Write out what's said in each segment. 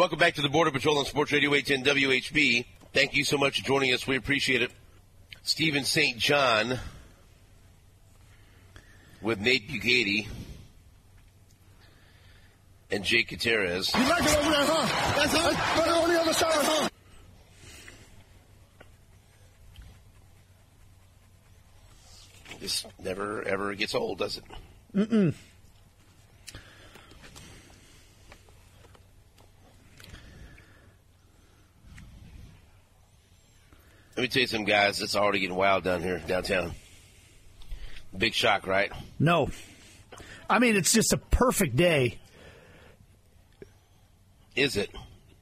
Welcome back to the Border Patrol on Sports Radio 810 WHB. Thank you so much for joining us. We appreciate it. Steven St. John with Nate Bukaty and Jake Gutierrez. You like it over there, huh? That's? Put it on the other side, huh? This never ever gets old, does it? Mm-mm. Let me tell you some guys, it's already getting wild down here downtown. Big shock, right? No. I mean, it's just a perfect day. Is it?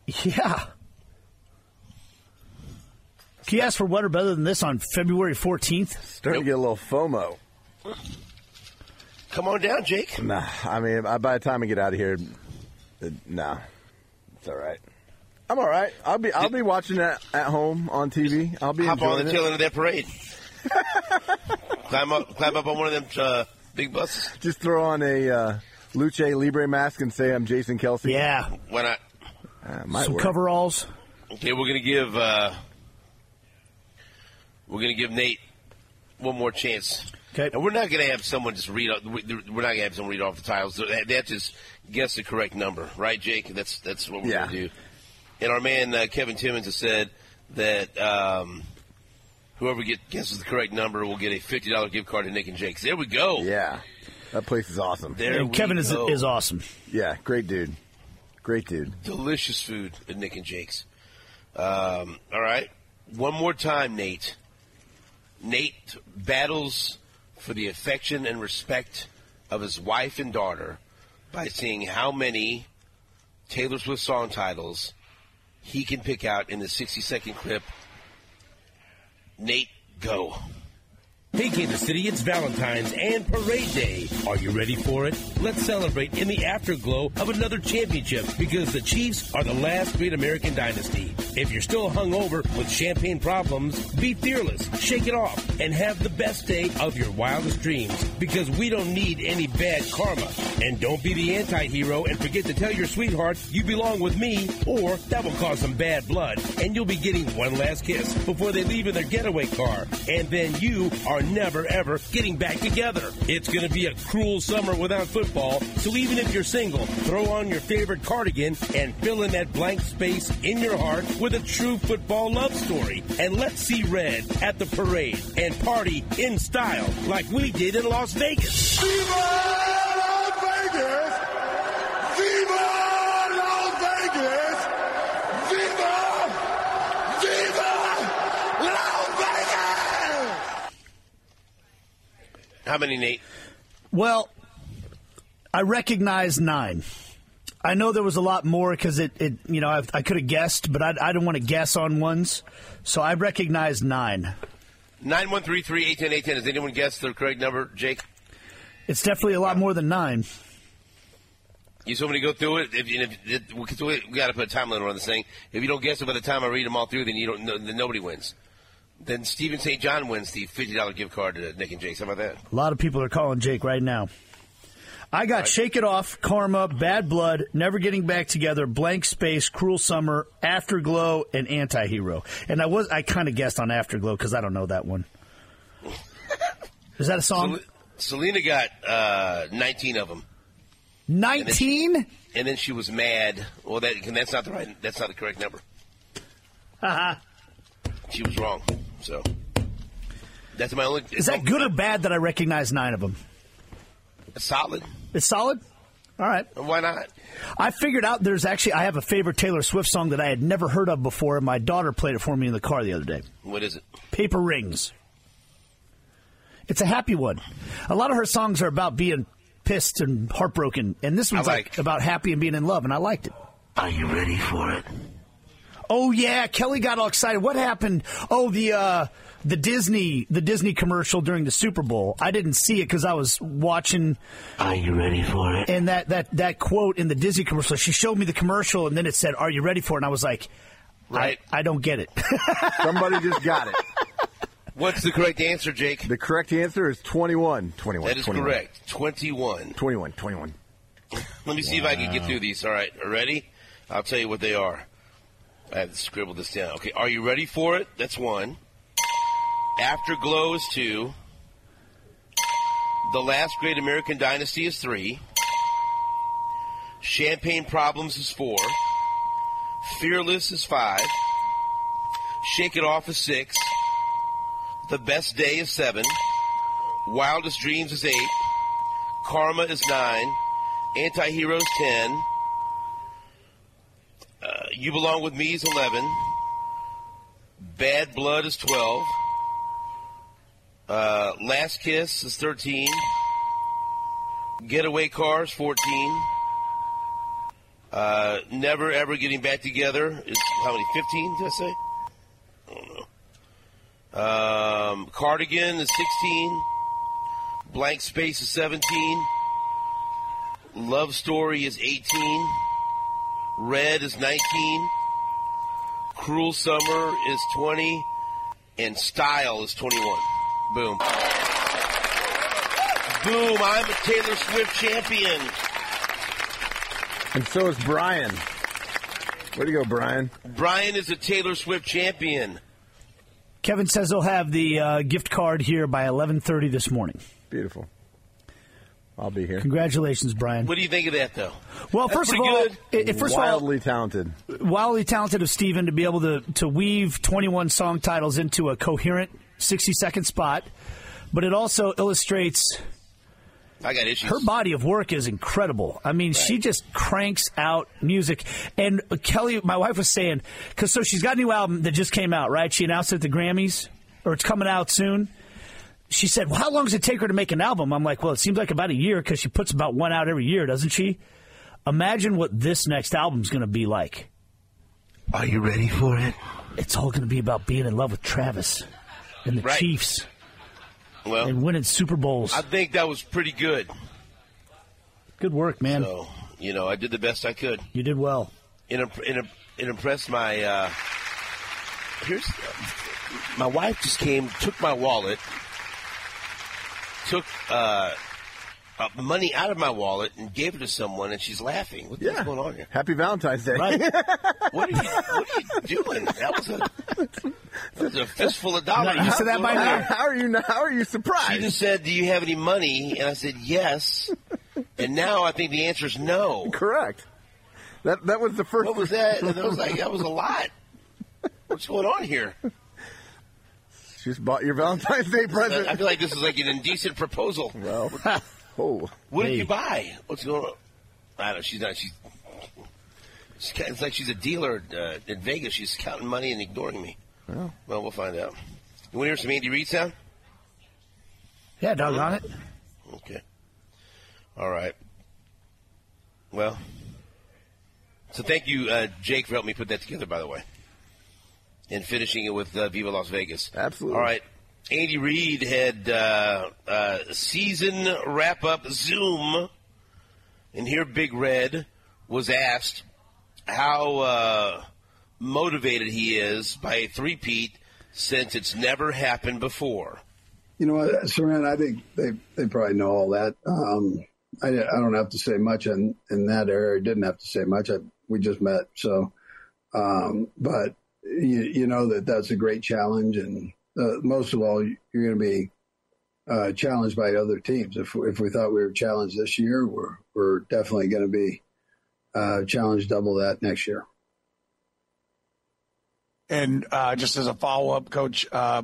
Yeah. Can you ask for weather better than this on February 14th? Starting to get a little FOMO. Come on down, Jake. Nah, I mean, by the time I get out of here, it, nah, it's all right. I'm all right. I'll be I'll be watching it at home on TV. I'll be Hop on the it. tail end of that parade. climb up, climb up on one of them uh, big buses. Just throw on a uh, Lucha Libre mask and say I'm Jason Kelce. Yeah. Why not? Uh, Some work. coveralls. Okay, we're gonna give uh, we're gonna give Nate one more chance. Okay. And we're not gonna have someone just read. off- we- We're not gonna have someone read off the titles. They they have to just guess the correct number, right, Jake? That's that's what we're Yeah. gonna do. And our man uh, Kevin Timmons has said that um, whoever get, guesses the correct number will get a fifty dollar gift card to Nick and Jake's. There we go. Yeah, that place is awesome. There And we Kevin is, go. is awesome. Yeah, great dude. Great dude. delicious food at Nick and Jake's. Um, all right, one more time, Nate. Nate battles for the affection and respect of his wife and daughter by seeing how many Taylor Swift song titles he can pick out in the 60 second clip. Nate, go. Hey, Kansas City, it's Valentine's and Parade Day. Are you ready for it? Let's celebrate in the afterglow of another championship because the Chiefs are the last great American dynasty. If you're still hungover with champagne problems, be fearless, shake it off, and have the best day of your wildest dreams because we don't need any bad karma. And don't be the anti-hero and forget to tell your sweetheart you belong with me or that will cause some bad blood and you'll be getting one last kiss before they leave in their getaway car. And then you are never ever getting back together. It's going to be a cruel summer without football, so even if you're single, throw on your favorite cardigan and fill in that blank space in your heart with a true football love story. And let's see red at the parade and party in style like we did in Las Vegas. Viva Las Vegas! Viva Las Vegas! Viva! Viva Las Vegas! How many, Nate? Well, I recognize nine. I know there was a lot more because it, it, you know, I, I could have guessed, but I, I don't want to guess on ones. So I recognize nine. 9133 810 Has anyone guessed the correct number, Jake? It's definitely a lot more than nine. You want me to go through it? If, if, if, because we got to put a time limit on this thing. If you don't guess it by the time I read them all through, then you don't. no- Then nobody wins. Then Steven St. John wins the fifty dollar gift card to Nick and Jake. How about that? A lot of people are calling Jake right now. I got Shake It Off, Karma, Bad Blood, Never Getting Back Together, Blank Space, Cruel Summer, Afterglow, and Antihero. And I was I kind of guessed on Afterglow because I don't know that one. Is that a song? Sel- Selena got uh, nineteen of them, Nineteen. and then she was mad. Well, that, that's not the right. That's not the correct number. Haha. She was wrong. So that's my only. Is that good or bad that I recognize nine of them? It's solid. It's solid. All right. Why not? I figured out there's actually I have a favorite Taylor Swift song that I had never heard of before, and my daughter played it for me in the car the other day. What is it? Paper Rings. It's a happy one. A lot of her songs are about being pissed and heartbroken, and this one's like, like- about happy and being in love, and I liked it. Are you ready for it? Oh yeah, Kelly got all excited. What happened? Oh, the uh, the Disney the Disney commercial during the Super Bowl. I didn't see it because I was watching. Are you ready for it? And that that that quote in the Disney commercial, she showed me the commercial, and then it said, "Are you ready for it?" And I was like, Right. I, I don't get it. Somebody just got it. What's the correct answer, Jake? The correct answer is 21. 21. That is 21. correct. Twenty-one. 21. 21. Let me see if I can get through these. All right, ready? I'll tell you what they are. I have to scribble this down. Okay, are you ready for it? That's one. Afterglow is two. The Last Great American Dynasty is three. Champagne Problems is four. Fearless is five. Shake It Off is six. The Best Day is seven. Wildest Dreams is eight. Karma is nine. Anti Heroes ten. You Belong with Me is eleven. Bad Blood is twelve. Uh, Last Kiss is thirteen. Getaway Cars fourteen. Uh, never ever getting back together is how many? Fifteen? Did I say? I don't know. Um, Cardigan is sixteen. Blank Space is seventeen. Love Story is eighteen. Red is nineteen. Cruel Summer is twenty, and Style is twenty-one. Boom. Boom! I'm a Taylor Swift champion. And so is Brian. Way to go, Brian. Brian is a Taylor Swift champion. Kevin says he'll have the uh, gift card here by 11:30 this morning. Beautiful. I'll be here. Congratulations, Brian. What do you think of that, though? Well, That's first of all, good. i- i- first Wildly talented. of all, wildly talented of Steven to be able to to weave 21 song titles into a coherent 60 second spot, but it also illustrates I got issues. her body of work is incredible. I mean, she just cranks out music. And Kelly, my wife was saying, because so she's got a new album that just came out, right? She announced it at the Grammys, or it's coming out soon. She said, well, how long does it take her to make an album? I'm like, well, it seems like about a year because she puts about one out every year, doesn't she? Imagine what this next album's going to be like. Are you ready for it? It's all going to be about being in love with Travis and the Right. Chiefs Well, and winning Super Bowls. I think that was pretty good. Good work, man. So, you know, I did the best I could. You did well. It, imp- it, imp- it impressed my. Uh, here's my wife just came, took my wallet, took uh, uh, money out of my wallet and gave it to someone, and she's laughing. What, Yeah. What's going on here? Happy Valentine's Day. Right. What are you, what are you doing? That was a, that was a fistful of dollars. Not used to that by now. How are you? How are you surprised? She just said, "Do you have any money?" And I said, "Yes." and now I think the answer is no. Correct. That that was the first. What was that? And I was like, "That was a lot." What's going on here? She just bought your Valentine's Day present. I feel like this is like an indecent proposal. well, oh, What did you buy? What's going on? I don't know. She's not. She's. she's it's like she's a dealer uh, in Vegas. She's counting money and ignoring me. Well. well, we'll find out. You want to hear some Andy Reid sound? Yeah, doggone it. Okay. All right. Well, so thank you, uh, Jake, for helping me put that together. By the way, and finishing it with uh, Viva Las Vegas. Absolutely. All right. Andy Reid had uh, uh, season wrap up Zoom, and here Big Red was asked how uh, motivated he is by a three-peat since it's never happened before. You know what, Saran, I think they, they probably know all that. Um, I, I don't have to say much in, in that area. I didn't have to say much. I, we just met. So, um, but you, you know that that's a great challenge. And uh, most of all, you're going to be uh, challenged by other teams. If, if we thought we were challenged this year, we're, we're definitely going to be uh, challenged double that next year. And uh, just as a follow up, coach, uh,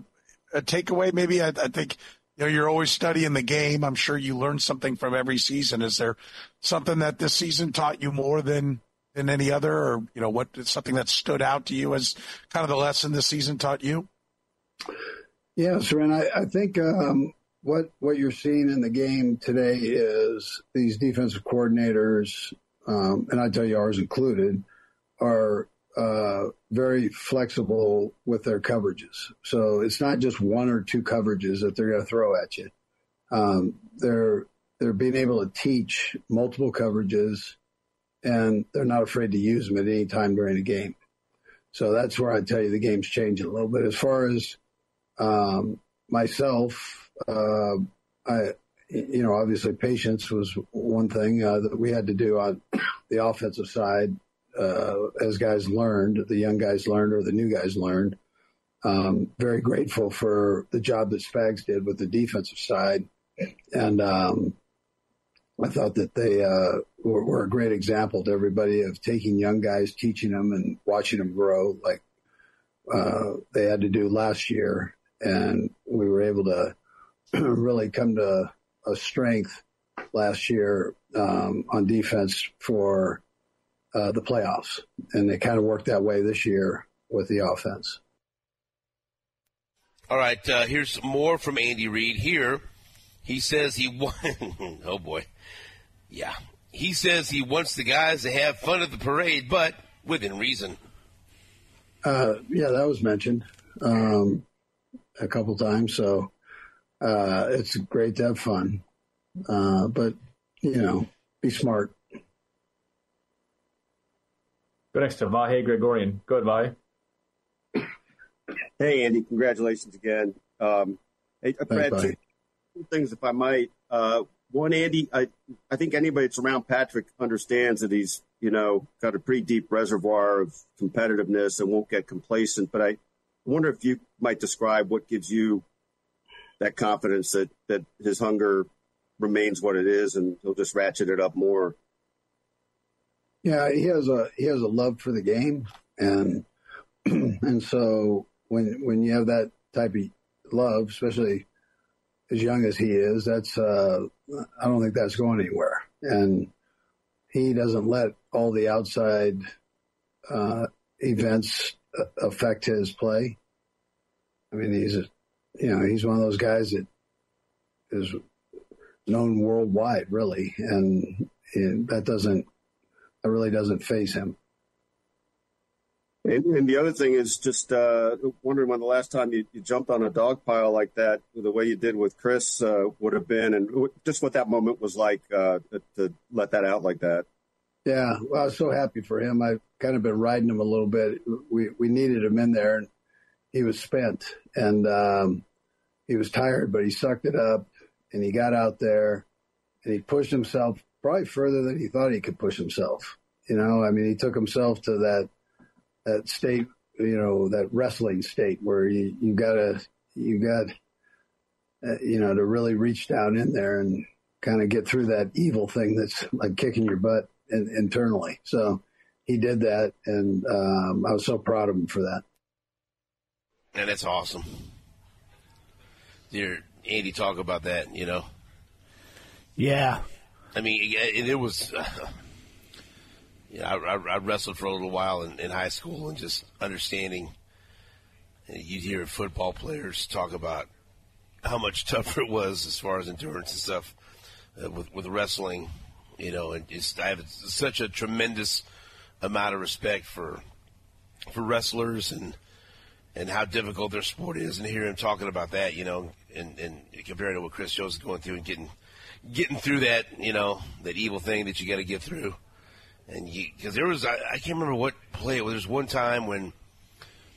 a takeaway maybe. I, I think you know you're always studying the game. I'm sure you learn something from every season. Is there something that this season taught you more than than any other, or you know what something that stood out to you as kind of the lesson this season taught you? Yeah, Seren, I, I think um, what what you're seeing in the game today is these defensive coordinators, um, and I tell you ours included, are uh, very flexible with their coverages. So it's not just one or two coverages that they're going to throw at you. Um, they're they're being able to teach multiple coverages, and they're not afraid to use them at any time during the game. So that's where I tell you the game's changing a little bit. As far as um, myself, uh, I, you know, obviously patience was one thing uh, that we had to do on the offensive side uh, as guys learned, the young guys learned or the new guys learned. Um, very grateful for the job that Spags did with the defensive side, and um, I thought that they uh, were, were, a great example to everybody of taking young guys, teaching them, and watching them grow, like uh, they had to do last year, and we were able to really come to a strength last year um, on defense for uh, the playoffs, and it kind of worked that way this year with the offense. All right, uh, here's more from Andy Reid. Here, he says he won. oh boy, yeah, he says he wants the guys to have fun at the parade, but within reason. Uh, yeah, that was mentioned um, a couple times. So uh, it's great to have fun, uh, but you know, be smart. Go next to Vahe Gregorian. Go ahead, Vahe. Hey, Andy. Congratulations again. Um, hey, Brad, two things, if I might. Uh, one, Andy, I, I think anybody that's around Patrick understands that he's, you know, got a pretty deep reservoir of competitiveness and won't get complacent. But I wonder if you might describe what gives you that confidence that, that his hunger remains what it is and he'll just ratchet it up more. Yeah, he has a he has a love for the game and and so when when you have that type of love, especially as young as he is, that's uh, I don't think that's going anywhere. And he doesn't let all the outside uh, events affect his play. I mean, he's a, you know he's one of those guys that is known worldwide, really, and, and that doesn't that really doesn't phase him. And, and, the other thing is just uh, wondering when the last time you, you, jumped on a dog pile like that, the way you did with Chris, uh, would have been, and just what that moment was like uh, to, to, let that out like that. Yeah, well, I was so happy for him. I've kind of been riding him a little bit. We we needed him in there, and he was spent, and um, he was tired, but he sucked it up, and he got out there, and he pushed himself probably further than he thought he could push himself. You know, I mean, he took himself to that that state, you know, that wrestling state where you, you gotta, you got, uh, you know, to really reach down in there and kind of get through that evil thing that's like kicking your butt in, internally. So he did that, and um, I was so proud of him for that. And that's awesome. Dear Andy, talk about that. You know. Yeah. I mean, it, it was. Uh, you know, I, I, wrestled for a little while in, in high school and just understanding. You'd hear football players talk about how much tougher it was as far as endurance and stuff uh, with with wrestling, you know, and just I have such a tremendous amount of respect for for wrestlers and and how difficult their sport is, and hear him talking about that, you know, and and compared to what Chris Jones is going through and getting getting through that, you know, that evil thing that you got to get through and because there was I, I, can't remember what play. There was one time when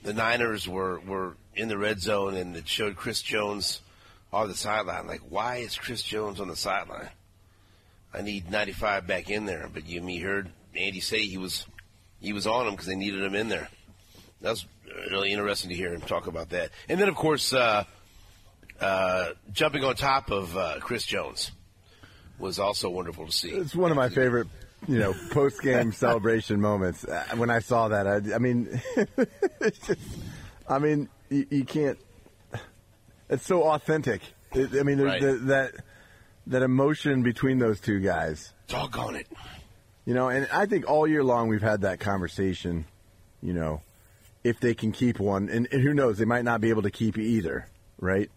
the Niners were were in the red zone and it showed Chris Jones on the sideline. Like, why is Chris Jones on the sideline? I need 95 back in there. But you me heard Andy say he was he was on him because they needed him in there. That was really interesting to hear him talk about that. And then of course uh, uh, jumping on top of uh, Chris Jones was also wonderful to see. It's one of my favorite you know, post game celebration moments. Uh, when I saw that, I, I mean, just, I mean, you, you, can't. It's so authentic. It, I mean, right. the, that that emotion between those two guys. Doggone it. You know, and I think all year long we've had that conversation. You know, if they can keep one, and, and who knows, they might not be able to keep either, right?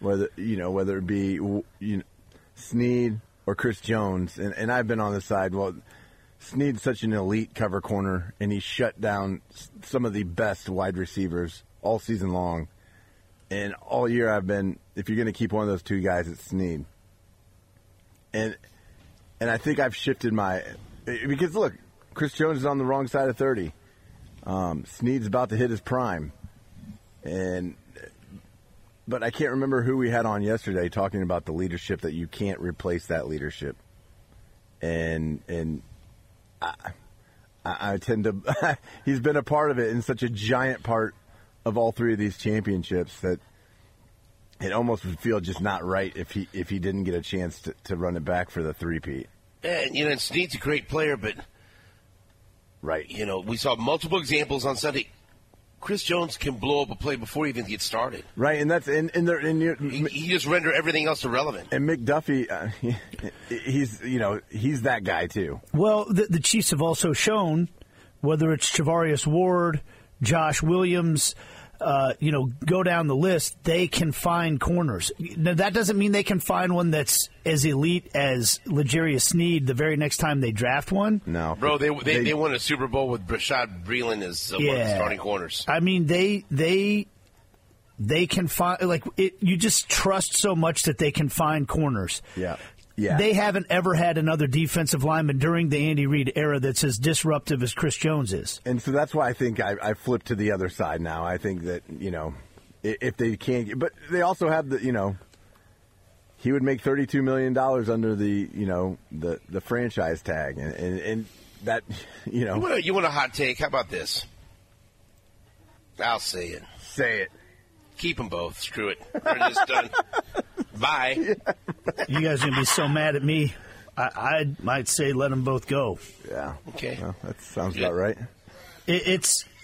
Whether you know, whether it be you know, Sneed or Chris Jones, and, and I've been on the side. Well, Sneed's such an elite cover corner, and he shut down some of the best wide receivers all season long. And all year I've been, if you're going to keep one of those two guys, it's Snead. And and I think I've shifted my because look, Chris Jones is on the wrong side of thirty. Um, Sneed's about to hit his prime, and but I can't remember who we had on yesterday talking about the leadership that you can't replace that leadership. And and I, I, tend to. he's been a part of it in such a giant part of all three of these championships that it almost would feel just not right if he if he didn't get a chance to, to run it back for the three-peat. And you know, Sneed's a great player, but right, you know, we saw multiple examples on Sunday. Chris Jones can blow up a play before he even gets started. Right, and that's and and, there, and you, he, he just render everything else irrelevant. And McDuffie, uh, he's you know he's that guy too. Well, the, the Chiefs have also shown whether it's Charvarius Ward, Josh Williams, uh, you know, go down the list, they can find corners. Now, that doesn't mean they can find one that's as elite as L'Jarius Sneed the very next time they draft one. No, bro, they they, they won a Super Bowl with Bashaud Breeland as uh, yeah. one of the starting corners. I mean, they they they can find like it, you just trust so much that they can find corners. Yeah. Yeah. They haven't ever had another defensive lineman during the Andy Reid era that's as disruptive as Chris Jones is. And so that's why I think I, I flipped to the other side now. I think that, you know, if they can't, but they also have the, you know, he would make $32 million under the, you know, the, the franchise tag. And, and, and that, you know. You want, a, you want a hot take? How about this? I'll say it. Say it. Keep them both. Screw it. They're just done. Bye. Yeah. You guys are gonna be so mad at me. I, I might say let them both go. Yeah. Okay. Well, that sounds about right. It, it's.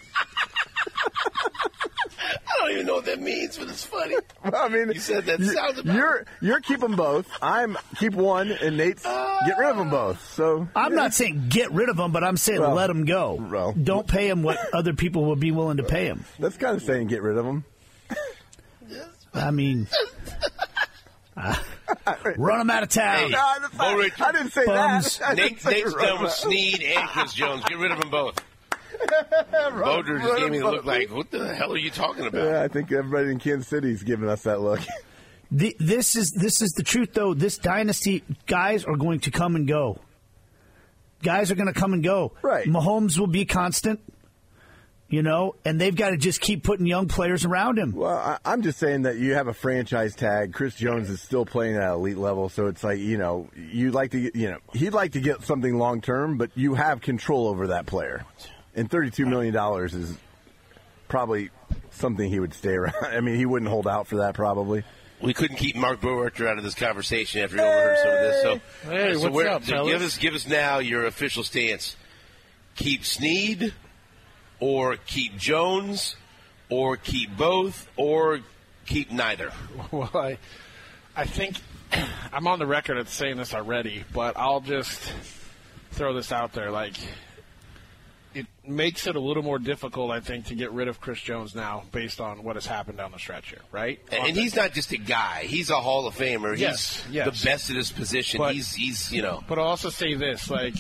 I don't even know what that means, but it's funny. Well, I mean, you said that sounds about You're you're keep them both. I'm keep one, and Nate's get rid of them both. So I'm yeah. not saying get rid of them, but I'm saying Well, let them go. well. Don't pay them what other people would be willing to pay them. That's kind of saying get rid of them. I mean, uh, run them out of town. Hey, Bo Rich- I didn't say Bums. that. I didn't Nate, say Nate's run done them with out. Sneed and Chris Jones. Get rid of them both. Boder just gave me the look like, what the hell are you talking about? Yeah, I think everybody in Kansas City's giving us that look. The, this is this is the truth, though. This dynasty, guys are going to come and go. Guys are going to come and go. Right. Mahomes will be constant. You know, and they've got to just keep putting young players around him. Well, I, I'm just saying that you have a franchise tag. Chris Jones is still playing at elite level, so it's like you know you'd like to get, you know he'd like to get something long term, but you have control over that player. And 32 million dollars is probably something he would stay around. I mean, he wouldn't hold out for that probably. We couldn't keep Mark Boerebach out of this conversation after he overheard some of this. So, Hey, so what's where- up, so give us give us now your official stance. Keep Sneed, or keep Jones, or keep both, or keep neither. Well, I, I think I'm on the record of saying this already, but I'll just throw this out there. Like, it makes it a little more difficult, I think, to get rid of Chris Jones now, based on what has happened down the stretch here, right? And, and he's not just a guy; he's a Hall of Famer. Yes, he's yes. the best at his position. But- he's he's you know But I'll also say this: like,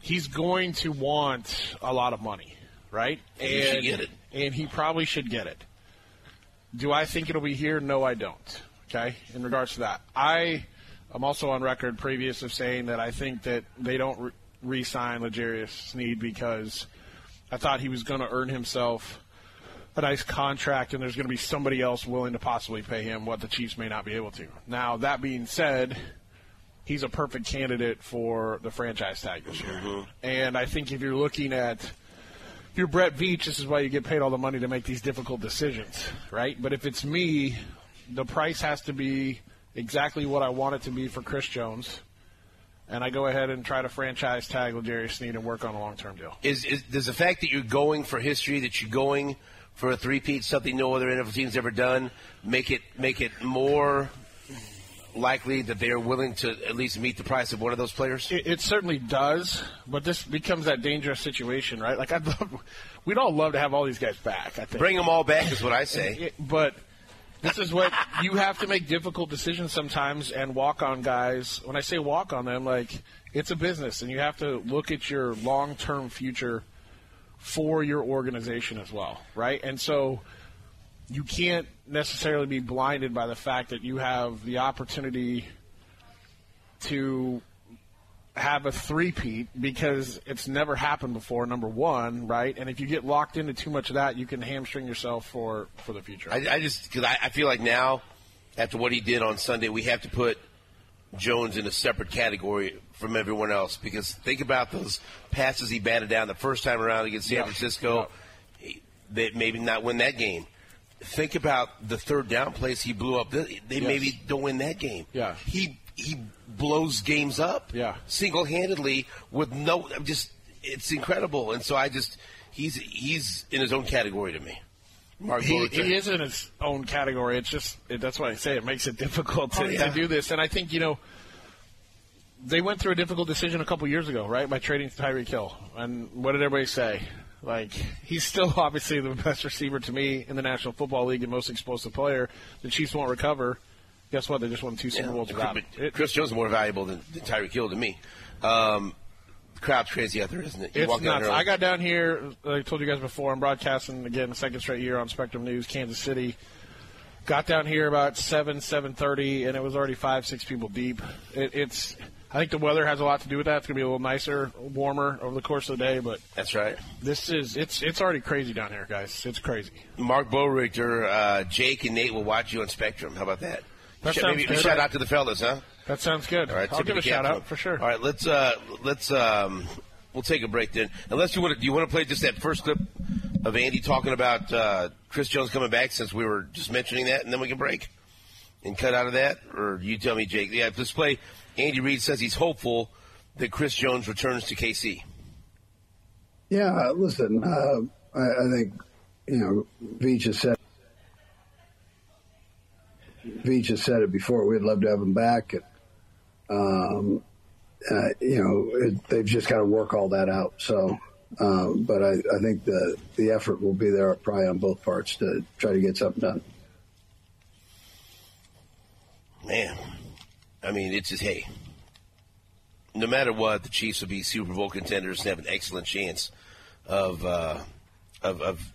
he's going to want a lot of money, right? And he should get it. And he probably should get it. Do I think it'll be here? No, I don't. Okay. In regards to that, I am also on record previous of saying that I think that they don't re- re-sign L'Jarius Sneed because I thought he was going to earn himself a nice contract, and there's going to be somebody else willing to possibly pay him what the Chiefs may not be able to. Now, that being said, he's a perfect candidate for the franchise tag this year. Mm-hmm. And I think if you're looking at if you're Brett Veach, this is why you get paid all the money to make these difficult decisions, right? But if it's me, the price has to be exactly what I want it to be for Chris Jones. And I go ahead and try to franchise tag with Jerry Sneed and work on a long term deal. is, is does the fact that you're going for history, that you're going for a three-peat, something no other NFL team's ever done, make it make it more likely that they are willing to at least meet the price of one of those players? It, it certainly does, but this becomes that dangerous situation, right? Like I'd love, we'd all love to have all these guys back. I think Bring them all back is what I say. It- but this is what you have to make difficult decisions sometimes and walk on guys. When I say walk on them, like it's a business, and you have to look at your long term future for your organization as well, right? And so you can't necessarily be blinded by the fact that you have the opportunity to have a three-peat because it's never happened before. Number one, right? And if you get locked into too much of that, you can hamstring yourself for for the future. I, I just because I, I feel like now, after what he did on Sunday, we have to put Jones in a separate category from everyone else because think about those passes he batted down the first time around against San Yeah. Francisco. that maybe not win that game. Think about the third down plays he blew up. They they Yes. maybe don't win that game. Yeah. He he blows games up. Yeah. Single handedly with no I'm just it's incredible. And so I just he's he's in his own category to me. Mark He, he is in his own category. It's just it, that's why I say it makes it difficult to, Oh, yeah. to do this. And I think you know they went through a difficult decision a couple years ago, right, by trading Tyreek Hill. And what did everybody say? Like he's still obviously the best receiver to me in the National Football League and most explosive player. The Chiefs won't recover. Guess what? They just won two Super Bowls without Chris Jones is more valuable than, Tyreek Hill to me. Um, the crowd's crazy out there, isn't it? You It's nuts. I got down here. I told you guys before. I'm broadcasting again, the second straight year on Spectrum News, Kansas City. Got down here about seven, seven thirty, and it was already five, six people deep. It, it's. I think the weather has a lot to do with that. It's going to be a little nicer, warmer over the course of the day, but That's right. this is it's it's already crazy down here, guys. It's crazy. Mark Boerebach, uh, Jake, and Nate will watch you on Spectrum. How about that? That Sh- maybe good. shout out to the fellas, huh? That sounds good. All right, I'll give a shout out for sure. All right, let's uh, let's um, we'll take a break then. Unless you want to, do you want to play just that first clip of Andy talking about uh, Chris Jones coming back, since we were just mentioning that, and then we can break and cut out of that, or you tell me, Jake. Yeah, let's play. Andy Reid says he's hopeful that Chris Jones returns to KC. Yeah, listen, uh, I, I think you know Veach has said Veach has said it before. We'd love to have him back, and um, uh, you know it, they've just got to work all that out. So, um, but I, I think the the effort will be there probably on both parts to try to get something done. Man, I mean, it's just hey. No matter what, the Chiefs will be Super Bowl contenders and have an excellent chance of uh, of, of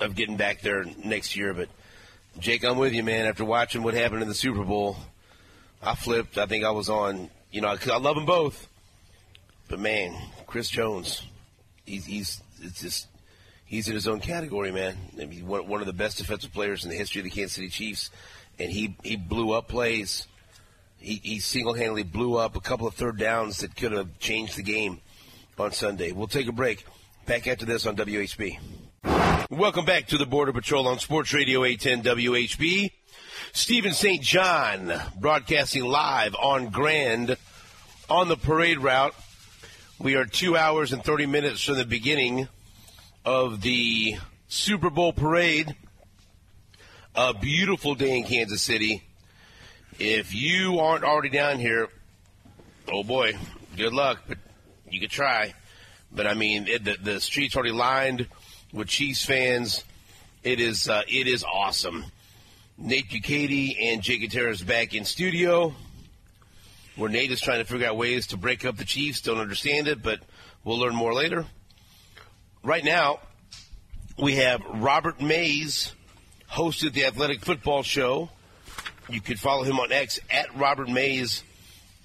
of getting back there next year. But Jake, I'm with you, man. After watching what happened in the Super Bowl, I flipped. I think I was on. You know, I love them both, but man, Chris Jones, he's he's it's just he's in his own category, man. I mean, one of the best defensive players in the history of the Kansas City Chiefs, and he he blew up plays. He, he single-handedly blew up a couple of third downs that could have changed the game on Sunday. We'll take a break. Back after this on WHB. Welcome back to the Border Patrol on Sports Radio 810 WHB. Steven St. John broadcasting live on Grand on the parade route. We are two hours and 30 minutes from the beginning of the Super Bowl parade. A beautiful day in Kansas City. If you aren't already down here, oh boy, good luck, but you could try. But I mean, it, the, the streets already lined with Chiefs fans. It is uh, it is awesome. Nate Bukaty and Jake Gutierrez back in studio, where Nate is trying to figure out ways to break up the Chiefs. Don't understand it, but we'll learn more later. Right now, we have Robert Mays hosted the Athletic Football Show. You could follow him on X at Robert Mays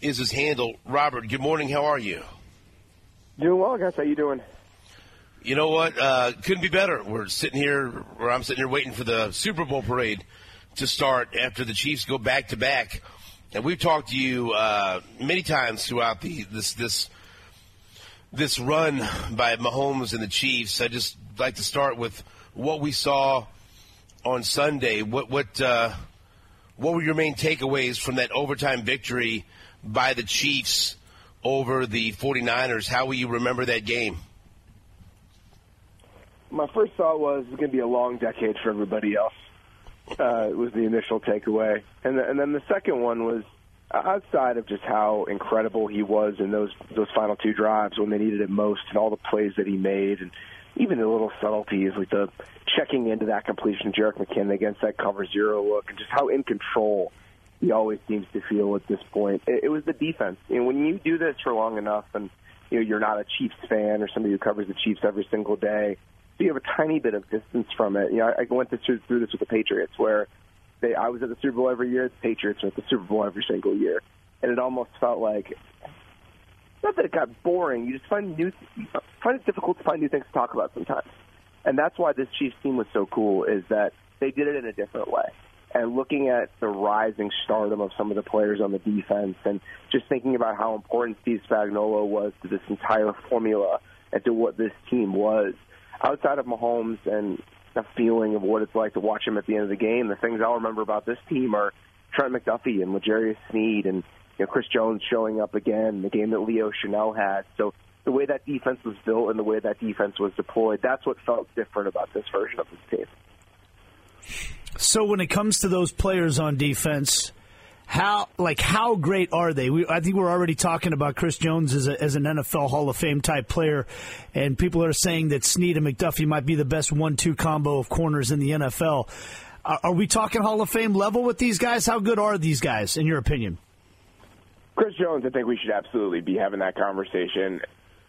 is his handle. Robert, good morning. How are you? Doing well, guys. How you doing? You know what? Uh, couldn't be better. We're sitting here, or I'm sitting here waiting for the Super Bowl parade to start after the Chiefs go back to back. And we've talked to you uh, many times throughout the this this this run by Mahomes and the Chiefs. I just like to start with what we saw on Sunday. What what uh, what were your main takeaways from that overtime victory by the Chiefs over the 49ers? How will you remember that game? My first thought was it's going to be a long decade for everybody else. Uh, was the initial takeaway, and the, and then the second one was outside of just how incredible he was in those those final two drives when they needed it most, and all the plays that he made, and even the little subtleties like the checking into that completion, Jerick McKinnon against that cover zero look, and just how in control he always seems to feel at this point. It, it was the defense. You know, when you do this for long enough, and you know you're not a Chiefs fan or somebody who covers the Chiefs every single day, so you have a tiny bit of distance from it. You know, I, I went through, through this with the Patriots, where they I was at the Super Bowl every year. The Patriots were at the Super Bowl every single year, and it almost felt like not that it got boring. You just find new find it difficult to find new things to talk about sometimes, and that's why this Chiefs team was so cool. Is that they did it in a different way, and looking at the rising stardom of some of the players on the defense and just thinking about how important Steve Spagnuolo was to this entire formula and to what this team was. Outside of Mahomes and the feeling of what it's like to watch him at the end of the game, the things I'll remember about this team are Trent McDuffie and L'Jarius Sneed and you know, Chris Jones showing up again, the game that Leo Chenal had. So the way that defense was built and the way that defense was deployed, that's what felt different about this version of this team. So when it comes to those players on defense, how like how great are they? We, I think we're already talking about Chris Jones as, a, as an NFL Hall of Fame type player, and people are saying that Sneed and McDuffie might be the best one-two combo of corners in the NFL. Are, are we talking Hall of Fame level with these guys? How good are these guys, in your opinion? Chris Jones, I think we should absolutely be having that conversation.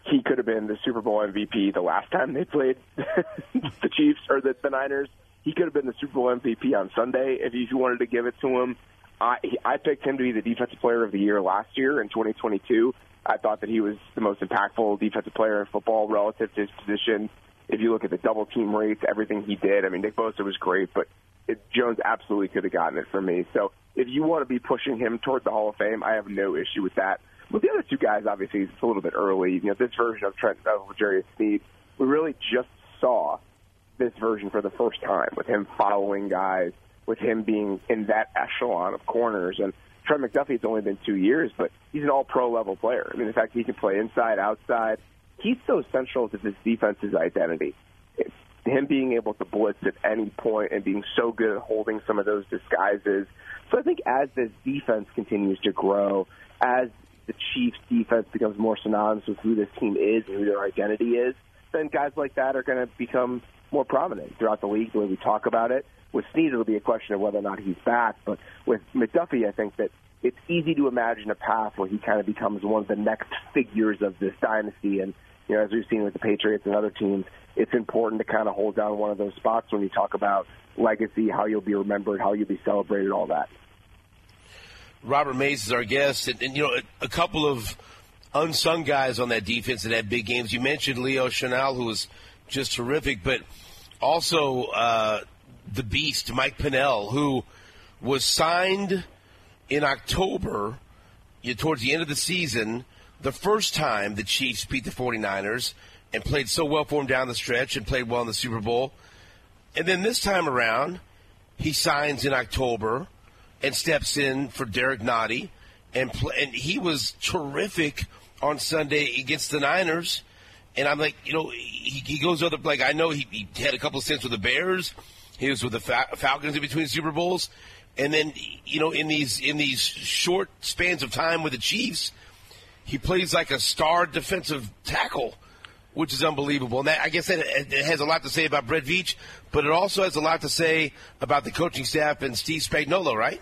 He could have been the Super Bowl MVP the last time they played the Chiefs or the, the Niners. He could have been the Super Bowl MVP on Sunday if you wanted to give it to him. I I picked him to be the defensive player of the year last year in 2022. I thought that he was the most impactful defensive player in football relative to his position. If you look at the double team rates, everything he did, I mean, Nick Bosa was great, but it, Jones absolutely could have gotten it from me. So if you want to be pushing him toward the Hall of Fame, I have no issue with that. With the other two guys, obviously, it's a little bit early. You know, this version of Trent of L'Jarius Sneed, we really just saw this version for the first time with him following guys, with him being in that echelon of corners. And Trent McDuffie, it's only been two years, but he's an all-pro level player. I mean, the fact he can play inside, outside, he's so central to this defense's identity. It's him being able to blitz at any point and being so good at holding some of those disguises. So I think as this defense continues to grow, as the Chiefs defense becomes more synonymous with who this team is and who their identity is, then guys like that are going to become more prominent throughout the league, the way we talk about it. With Sneed, it'll be a question of whether or not he's back. But with McDuffie, I think that it's easy to imagine a path where he kind of becomes one of the next figures of this dynasty. And, you know, as we've seen with the Patriots and other teams, it's important to kind of hold down one of those spots when you talk about legacy, how you'll be remembered, how you'll be celebrated, all that. Robert Mays is our guest, and, and you know a, a, couple of unsung guys on that defense that had big games. You mentioned Leo Chenal, who was just terrific, but also uh, the beast Mike Pennel, who was signed in October, you towards the end of the season, the first time the Chiefs beat the 49ers and played so well for him down the stretch and played well in the Super Bowl. And then this time around, he signs in October and steps in for Derrick Nnadi, and and he was terrific on Sunday against the Niners. And I'm like, you know, he, he goes other like I know he, he had a couple of stints with the Bears. He was with the Fa- Falcons in between Super Bowls, and then you know in these in these short spans of time with the Chiefs, he plays like a star defensive tackle, which is unbelievable. And that, I guess that it has a lot to say about Brett Veach, but it also has a lot to say about the coaching staff and Steve Spagnuolo, right?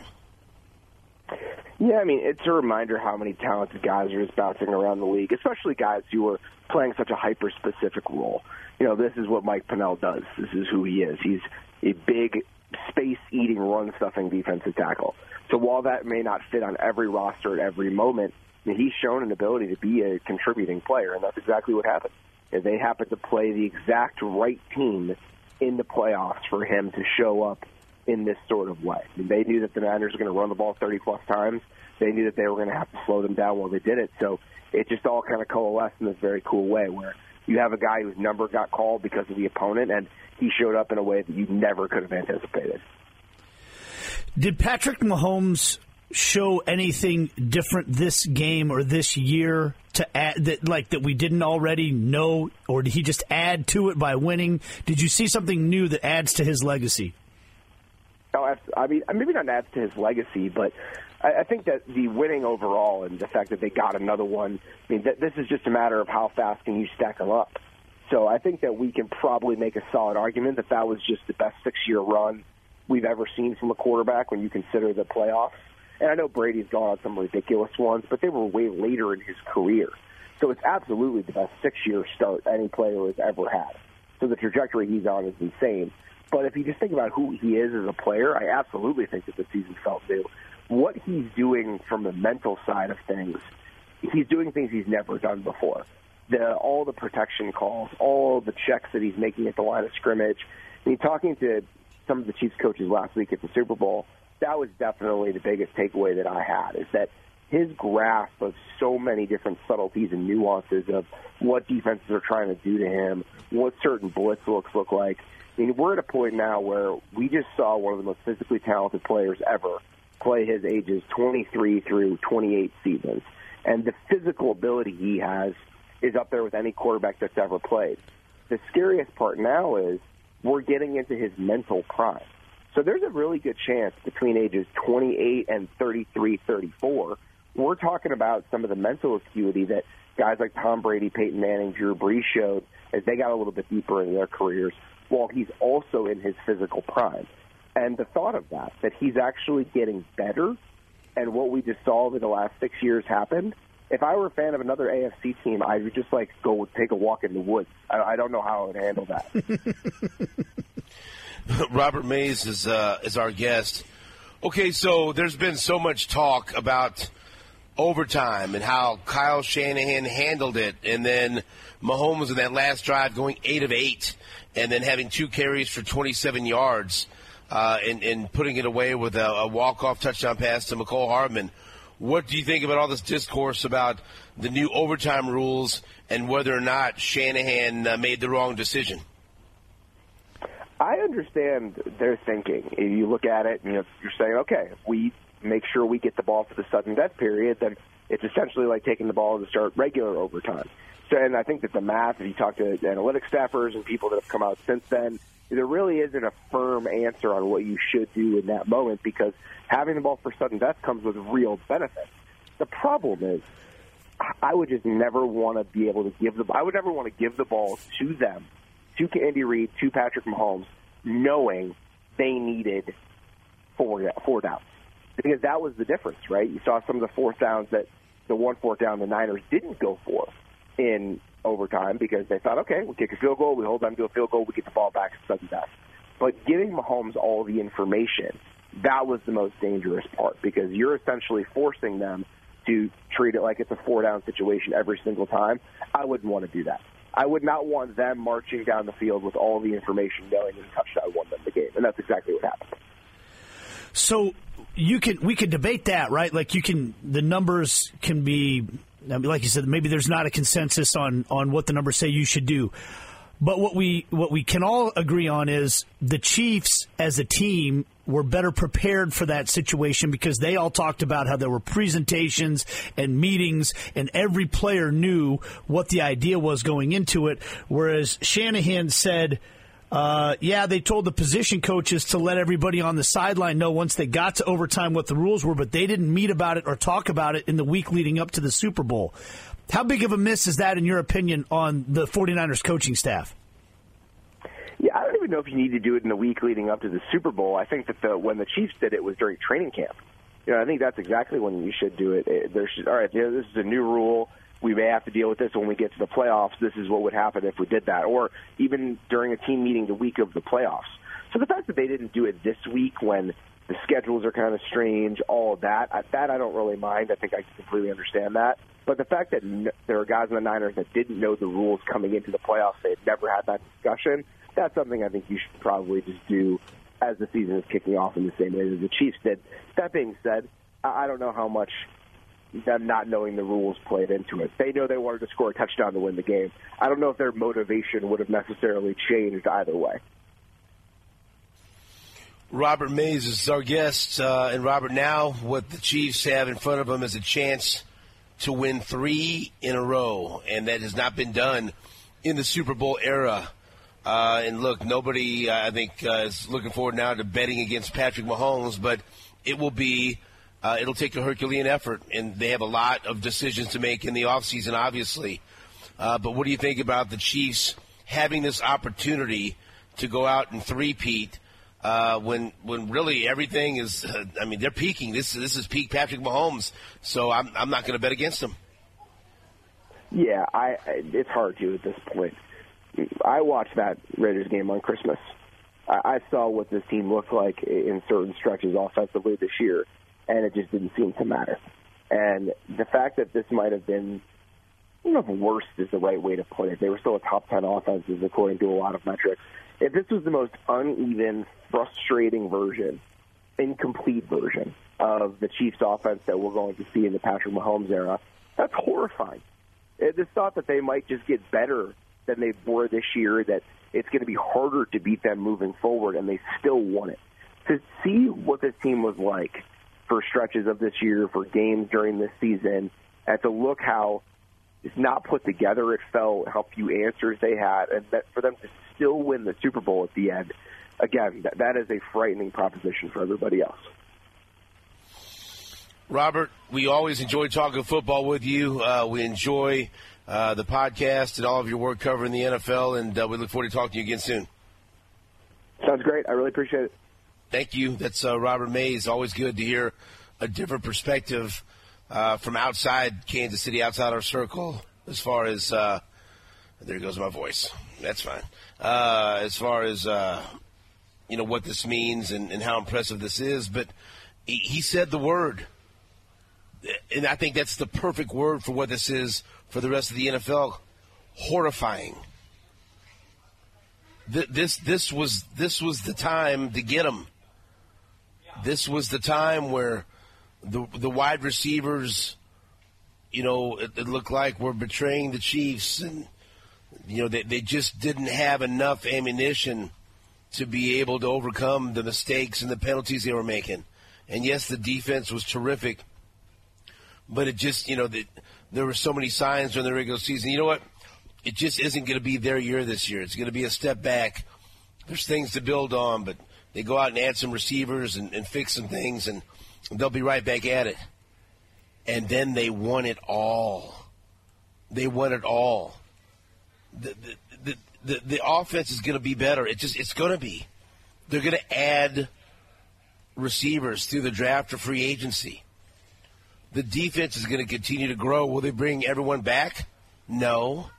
Yeah, I mean, it's a reminder how many talented guys are just bouncing around the league, especially guys who are playing such a hyper specific role. You know, this is what Mike Pennel does. This is who he is. He's a big space eating, run stuffing defensive tackle. So while that may not fit on every roster at every moment, he's shown an ability to be a contributing player, and that's exactly what happened. They happened to play the exact right team in the playoffs for him to show up in this sort of way. I mean, they knew that the Niners were going to run the ball 30 plus times. They knew that they were going to have to slow them down while they did it. So it just all kind of coalesced in this very cool way where you have a guy whose number got called because of the opponent, and he showed up in a way that you never could have anticipated. Did Patrick Mahomes show anything different this game or this year to add that like that we didn't already know or did he just add to it by winning did you see something new that adds to his legacy oh i mean uh, maybe not adds to his legacy but I, think that the winning overall and the fact that they got another one, I mean, th- this is just a matter of how fast can you stack them up. So I think that we can probably make a solid argument that that was just the best six-year run we've ever seen from a quarterback when you consider the playoffs. And I know Brady's gone on some ridiculous ones, but they were way later in his career. So it's absolutely the best six-year start any player has ever had. So the trajectory he's on is insane. But if you just think about who he is as a player, I absolutely think that the season felt new what he's doing from the mental side of things, he's doing things he's never done before. The all the protection calls, all the checks that he's making at the line of scrimmage. I mean, talking to some of the Chiefs coaches last week at the Super Bowl, that was definitely the biggest takeaway that I had is that his grasp of so many different subtleties and nuances of what defenses are trying to do to him, what certain blitz looks look like. I mean, we're at a point now where we just saw one of the most physically talented players ever play his ages 23 through 28 seasons. And the physical ability he has is up there with any quarterback that's ever played. The scariest part now is we're getting into his mental prime. So there's a really good chance between ages 28 and 33, 34, we're talking about some of the mental acuity that guys like Tom Brady, Peyton Manning, Drew Brees showed as they got a little bit deeper in their careers, while he's also in his physical prime. And the thought of that, that he's actually getting better, and what we just saw over the last six years happened. If I were a fan of another AFC team, I would just like go take a walk in the woods. I, I don't know how I would handle that. Robert Mays is uh, is our guest. Okay, so there's been so much talk about overtime and how Kyle Shanahan handled it, and then Mahomes in that last drive going eight of eight, and then having two carries for 27 yards, uh, and, and putting it away with a, a walk-off touchdown pass to Mecole Hardman. What do you think about all this discourse about the new overtime rules and whether or not Shanahan uh, made the wrong decision? I understand their thinking. If you look at it, and you know, you're saying, okay, if we make sure we get the ball for the sudden death period, then it's essentially like taking the ball to start regular overtime. So, and I think that the math, if you talk to analytics staffers and people that have come out since then, there really isn't a firm answer on what you should do in that moment because having the ball for sudden death comes with real benefits. The problem is, I would just never want to be able to give the. I would never want to give the ball to them to Andy Reid, to Patrick Mahomes, knowing they needed four four downs because that was the difference, right? You saw some of the fourth downs that the one fourth down the Niners didn't go for in overtime because they thought, okay, we kick a field goal, we hold them to a field goal, we get the ball back, it's sudden death. But giving Mahomes all the information, that was the most dangerous part because you're essentially forcing them to treat it like it's a four down situation every single time. I wouldn't want to do that. I would not want them marching down the field with all the information knowing that touchdown won them the game. And that's exactly what happened. So you can we could debate that, right? Like you can the numbers can be I mean, like you said, maybe there's not a consensus on on what the numbers say you should do. But what we what we can all agree on is the Chiefs as a team were better prepared for that situation because they all talked about how there were presentations and meetings and every player knew what the idea was going into it. Whereas Shanahan said, uh, yeah, they told the position coaches to let everybody on the sideline know once they got to overtime what the rules were, but they didn't meet about it or talk about it in the week leading up to the Super Bowl. How big of a miss is that, in your opinion, on the 49ers coaching staff? I don't even know if you need to do it in the week leading up to the Super Bowl. I think that the, when the Chiefs did it was during training camp. You know, I think that's exactly when you should do it. There's all right. You know, this is a new rule we may have to deal with this when we get to the playoffs. This is what would happen if we did that, or even during a team meeting the week of the playoffs. So the fact that they didn't do it this week when the schedules are kind of strange, all of that, that I don't really mind. I think I completely understand that. But the fact that there are guys in the Niners that didn't know the rules coming into the playoffs, they had never had that discussion, that's something I think you should probably just do as the season is kicking off in the same way as the Chiefs did. That being said, I don't know how much them not knowing the rules played into it. They know they wanted to score a touchdown to win the game. I don't know if their motivation would have necessarily changed either way. Robert Mays is our guest, uh, and Robert, now what the Chiefs have in front of them is a chance to win three in a row, and that has not been done in the Super Bowl era. Uh, and look, nobody, uh, I think, uh, is looking forward now to betting against Patrick Mahomes, but it will be uh, it'll take a Herculean effort, and they have a lot of decisions to make in the offseason, obviously. Uh, but what do you think about the Chiefs having this opportunity to go out and three-peat uh, when when really everything is? I mean, they're peaking. This this is peak Patrick Mahomes. So I'm I'm not going to bet against them. Yeah, I it's hard to at this point. I watched that Raiders game on Christmas. I, I saw what this team looked like in certain stretches offensively this year and it just didn't seem to matter. And the fact that this might have been don't know if worst is the right way to put it. They were still a top 10 offenses according to a lot of metrics. If this was the most uneven, frustrating version, incomplete version of the Chiefs offense that we're going to see in the Patrick Mahomes era, that's horrifying. This thought that they might just get better than they were this year, that it's going to be harder to beat them moving forward, and they still won it. To see what this team was like for stretches of this year, for games during this season, and to look how it's not put together it felt, how few answers they had, and that for them to still win the Super Bowl at the end, again, that, that is a frightening proposition for everybody else. Robert, we always enjoy talking football with you. Uh, we enjoy uh, the podcast and all of your work covering the NFL, and uh, we look forward to talking to you again soon. Sounds great. I really appreciate it. Thank you. That's uh, Robert Mays. Always good to hear a different perspective uh, from outside Kansas City, outside our circle, as far as uh, there goes my voice. That's fine. as far as you know what this means and, and how impressive this is, but he, he said the word and I think that's the perfect word for what this is for the rest of the NFL. Horrifying. This this was this was the time to get them. This was the time where the the wide receivers, you know, it, it looked like were betraying the Chiefs, and you know they they just didn't have enough ammunition to be able to overcome the mistakes and the penalties they were making. And yes, the defense was terrific but it just, you know, the, there were so many signs during the regular season. You know what? It just isn't going to be their year this year. It's going to be a step back. There's things to build on, but they go out and add some receivers and, and fix some things, and they'll be right back at it. And then they won it all. They won it all. The, the, the, the, the offense is going to be better. It just it's going to be. They're going to add receivers through the draft or free agency the defense is going to continue to grow. Will they bring everyone back? No.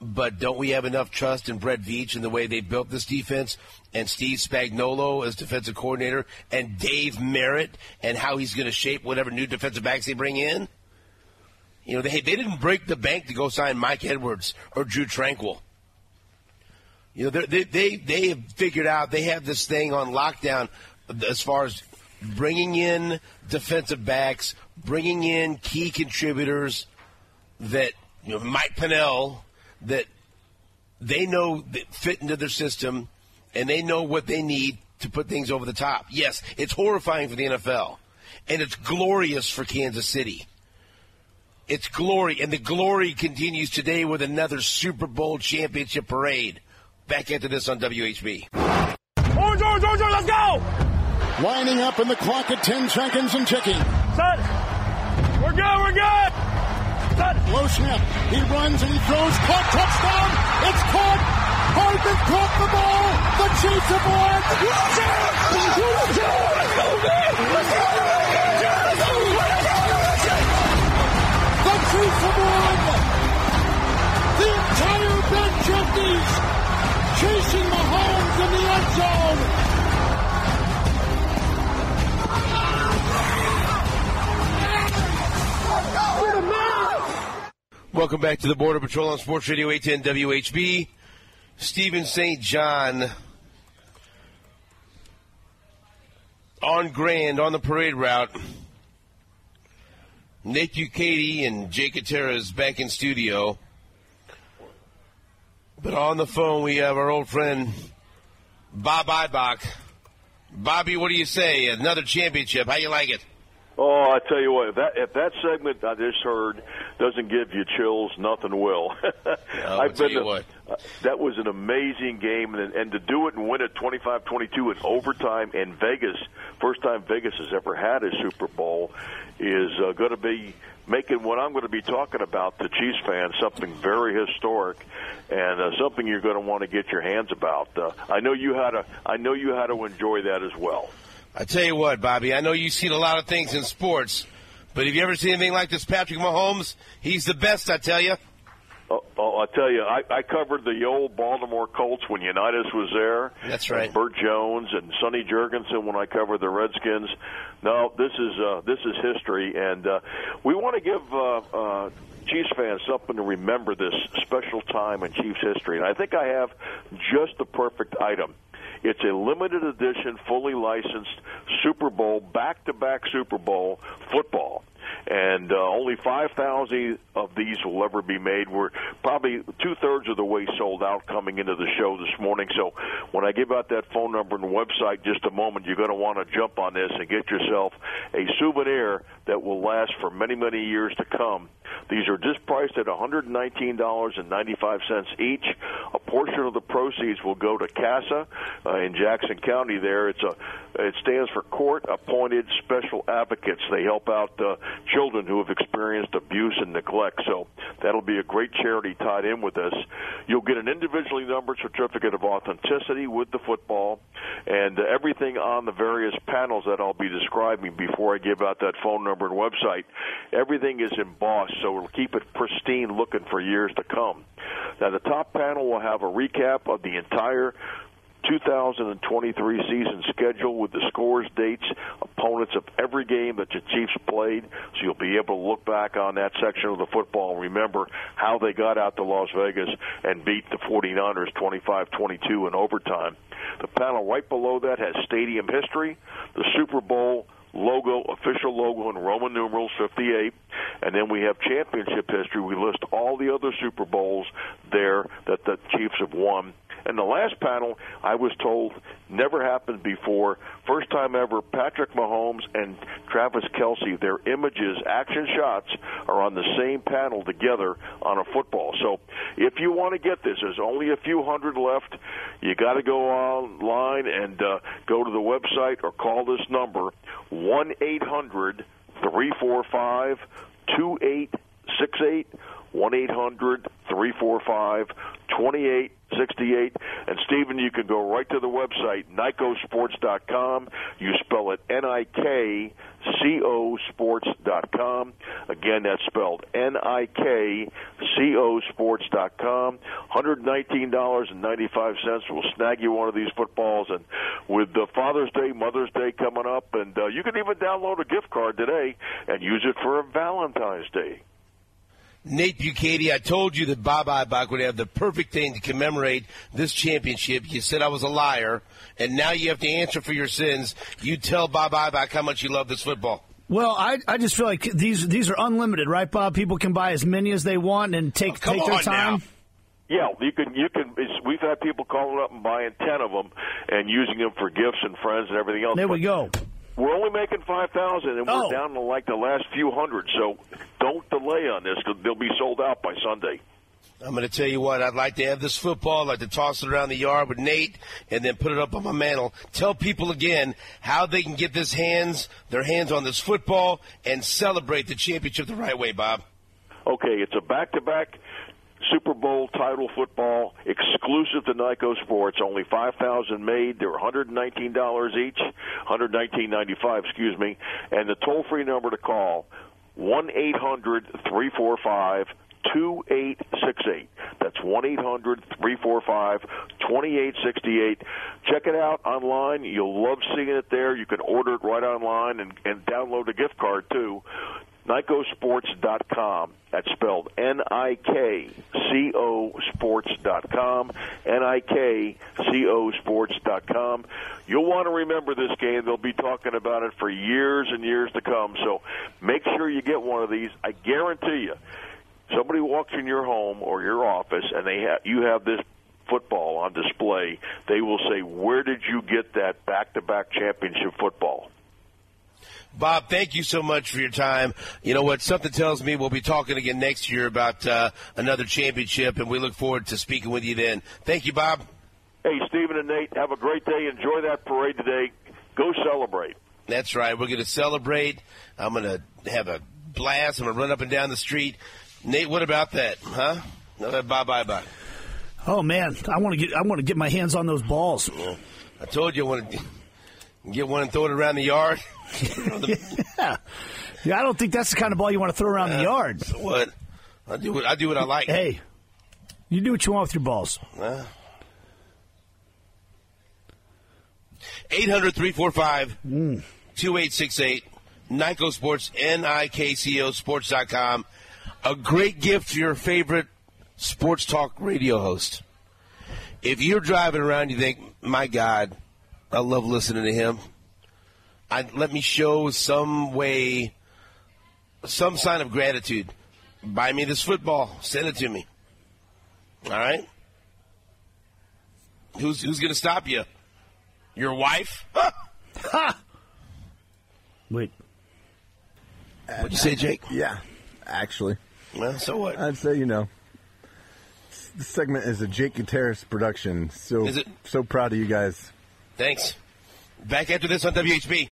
But don't we have enough trust in Brett Veach and the way they built this defense and Steve Spagnuolo as defensive coordinator and Dave Merritt and how he's going to shape whatever new defensive backs they bring in? You know, they, they didn't break the bank to go sign Mike Edwards or Drew Tranquill. You know, they, they, they have figured out they have this thing on lockdown as far as bringing in defensive backs, bringing in key contributors that you know, Mike Pennel that they know that fit into their system and they know what they need to put things over the top. Yes, it's horrifying for the NFL and it's glorious for Kansas City. It's glory, and the glory continues today with another Super Bowl championship parade. Back into this on WHB. Orange, orange, orange, let's go! Lining up in the clock at 10 seconds and ticking. Set. We're good, we're good! Set. Low snap. He runs and he throws. Caught, touchdown! It's caught! Hardman caught the ball! The Chiefs have won! Let's go! Let's go! Let's go! The Chiefs have won! Welcome back to the Border Patrol on Sports Radio 810 WHB. Steven St. John on Grand on the parade route. Nate Bukaty and Jake Gutierrez back in studio. But on the phone we have our old friend Bob Ibach. Bobby, what do you say? Another championship. How you like it? Oh, I tell you what, if that if that segment I just heard doesn't give you chills, nothing will. I've been to, what. Uh, that was an amazing game, and, and to do it and win it 25-22 in overtime in Vegas, first time Vegas has ever had a Super Bowl, is uh, going to be making what I'm going to be talking about to Chiefs fans something very historic and uh, something you're going to want to get your hands about. Uh, I know you had to. I know you had to enjoy that as well. I tell you what, Bobby, I know you've seen a lot of things in sports, but have you ever seen anything like this Patrick Mahomes? He's the best, I tell you. Oh, oh, I tell you, I, I covered the old Baltimore Colts when Unitas was there. That's right. Bert Jones and Sonny Jurgensen when I covered the Redskins. No, this is uh, this is history, and uh, we want to give uh, uh, Chiefs fans something to remember this special time in Chiefs history. And I think I have just the perfect item. It's a limited edition, fully licensed Super Bowl, back to back Super Bowl football and uh, only 5,000 of these will ever be made. We're probably two thirds of the way sold out coming into the show this morning. So when I give out that phone number and website just a moment, you're going to want to jump on this and get yourself a souvenir that will last for many, many years to come. These are just priced at $119.95 each. A portion of the proceeds will go to CASA uh, in Jackson County. There, it's a it stands for Court Appointed Special Advocates. They help out uh, children who have experienced abuse and neglect. So that'll be a great charity tied in with this. You'll get an individually numbered certificate of authenticity with the football and uh, everything on the various panels that I'll be describing before I give out that phone number and website. Everything is embossed, so it'll keep it pristine looking for years to come. Now, the top panel will have a recap of the entire 2023 season schedule with the scores, dates, opponents of every game that the Chiefs played. So you'll be able to look back on that section of the football and remember how they got out to Las Vegas and beat the 49ers 25-22 in overtime. The panel right below that has stadium history, the Super Bowl logo, official logo in Roman numerals 58, and then we have championship history. We list all the other Super Bowls there that the Chiefs have won and the last panel, I was told, never happened before. First time ever, Patrick Mahomes and Travis Kelce, their images, action shots, are on the same panel together on a football. So if you want to get this, there's only a few hundred left. You got to go online and uh, go to the website or call this number, 1 800 345 2868. 1 800 345 2868. And Steven, you can go right to the website, NIKCOsports.com. You spell it N I K C O Sports.com. Again, that's spelled N I K C O Sports.com. $119.95 will snag you one of these footballs. And with the Father's Day, Mother's Day coming up, and uh, you can even download a gift card today and use it for a Valentine's Day. Nate Bukaty, I told you that Bob Ibach would have the perfect thing to commemorate this championship. You said I was a liar, and now you have to answer for your sins. You tell Bob Ibach how much you love this football. Well, I, I just feel like these these are unlimited, right, Bob? People can buy as many as they want and take oh, take their time. Now. Yeah, you can. You can. we've had people calling up and buying ten of them and using them for gifts and friends and everything else. There we go. We're only making five thousand, and oh. we're down to like the last few hundred. So don't delay on this because they'll be sold out by Sunday. I'm going to tell you what. I'd like to have this football. I'd like to toss it around the yard with Nate, and then put it up on my mantle. Tell people again how they can get this hands, their hands on this football, and celebrate the championship the right way, Bob. Okay, it's a back-to-back Super Bowl title football exclusive to NIKCO Sports. Only 5,000 made. They're $119 each, 119.95, excuse me. And the toll-free number to call 1-800-345 2868. That's 1 800 345 2868. Check it out online. You'll love seeing it there. You can order it right online and, and download a gift card too. NIKCOsports.com. That's spelled N-I-K-C-O Sports.com. N-I-K-C-O Sports.com. You'll want to remember this game. They'll be talking about it for years and years to come. So make sure you get one of these. I guarantee you, somebody walks in your home or your office and they have you have this football on display, they will say, "Where did you get that back-to-back championship football?" Bob, thank you so much for your time. You know what? Something tells me we'll be talking again next year about uh, another championship, and we look forward to speaking with you then. Thank you, Bob. Hey, Steven and Nate, have a great day. Enjoy that parade today. Go celebrate. That's right. We're going to celebrate. I'm going to have a blast. I'm going to run up and down the street. Nate, what about that? Huh? Bye, bye, bye. Oh man, I want to get I want to get my hands on those balls. Yeah. I told you I want to get one and throw it around the yard. yeah. yeah, I don't think that's the kind of ball you want to throw around uh, the yard. So what? I do what I do what I like. Hey, you do what you want with your balls. Uh, 800 345 2868. NIKCO Sports, N I K C O Sports.com. a great gift to your favorite sports talk radio host. If you're driving around, you think, "My God, I love listening to him." I, let me show some way, some sign of gratitude. Buy me this football. Send it to me. All right. Who's who's going to stop you? Your wife? Ha! Wait. What'd you say, Jake? Yeah, actually. Well, so what? I'd say you know. This segment is a Jake Gutierrez production. So Is it? so proud of you guys. Thanks. Back after this on WHB.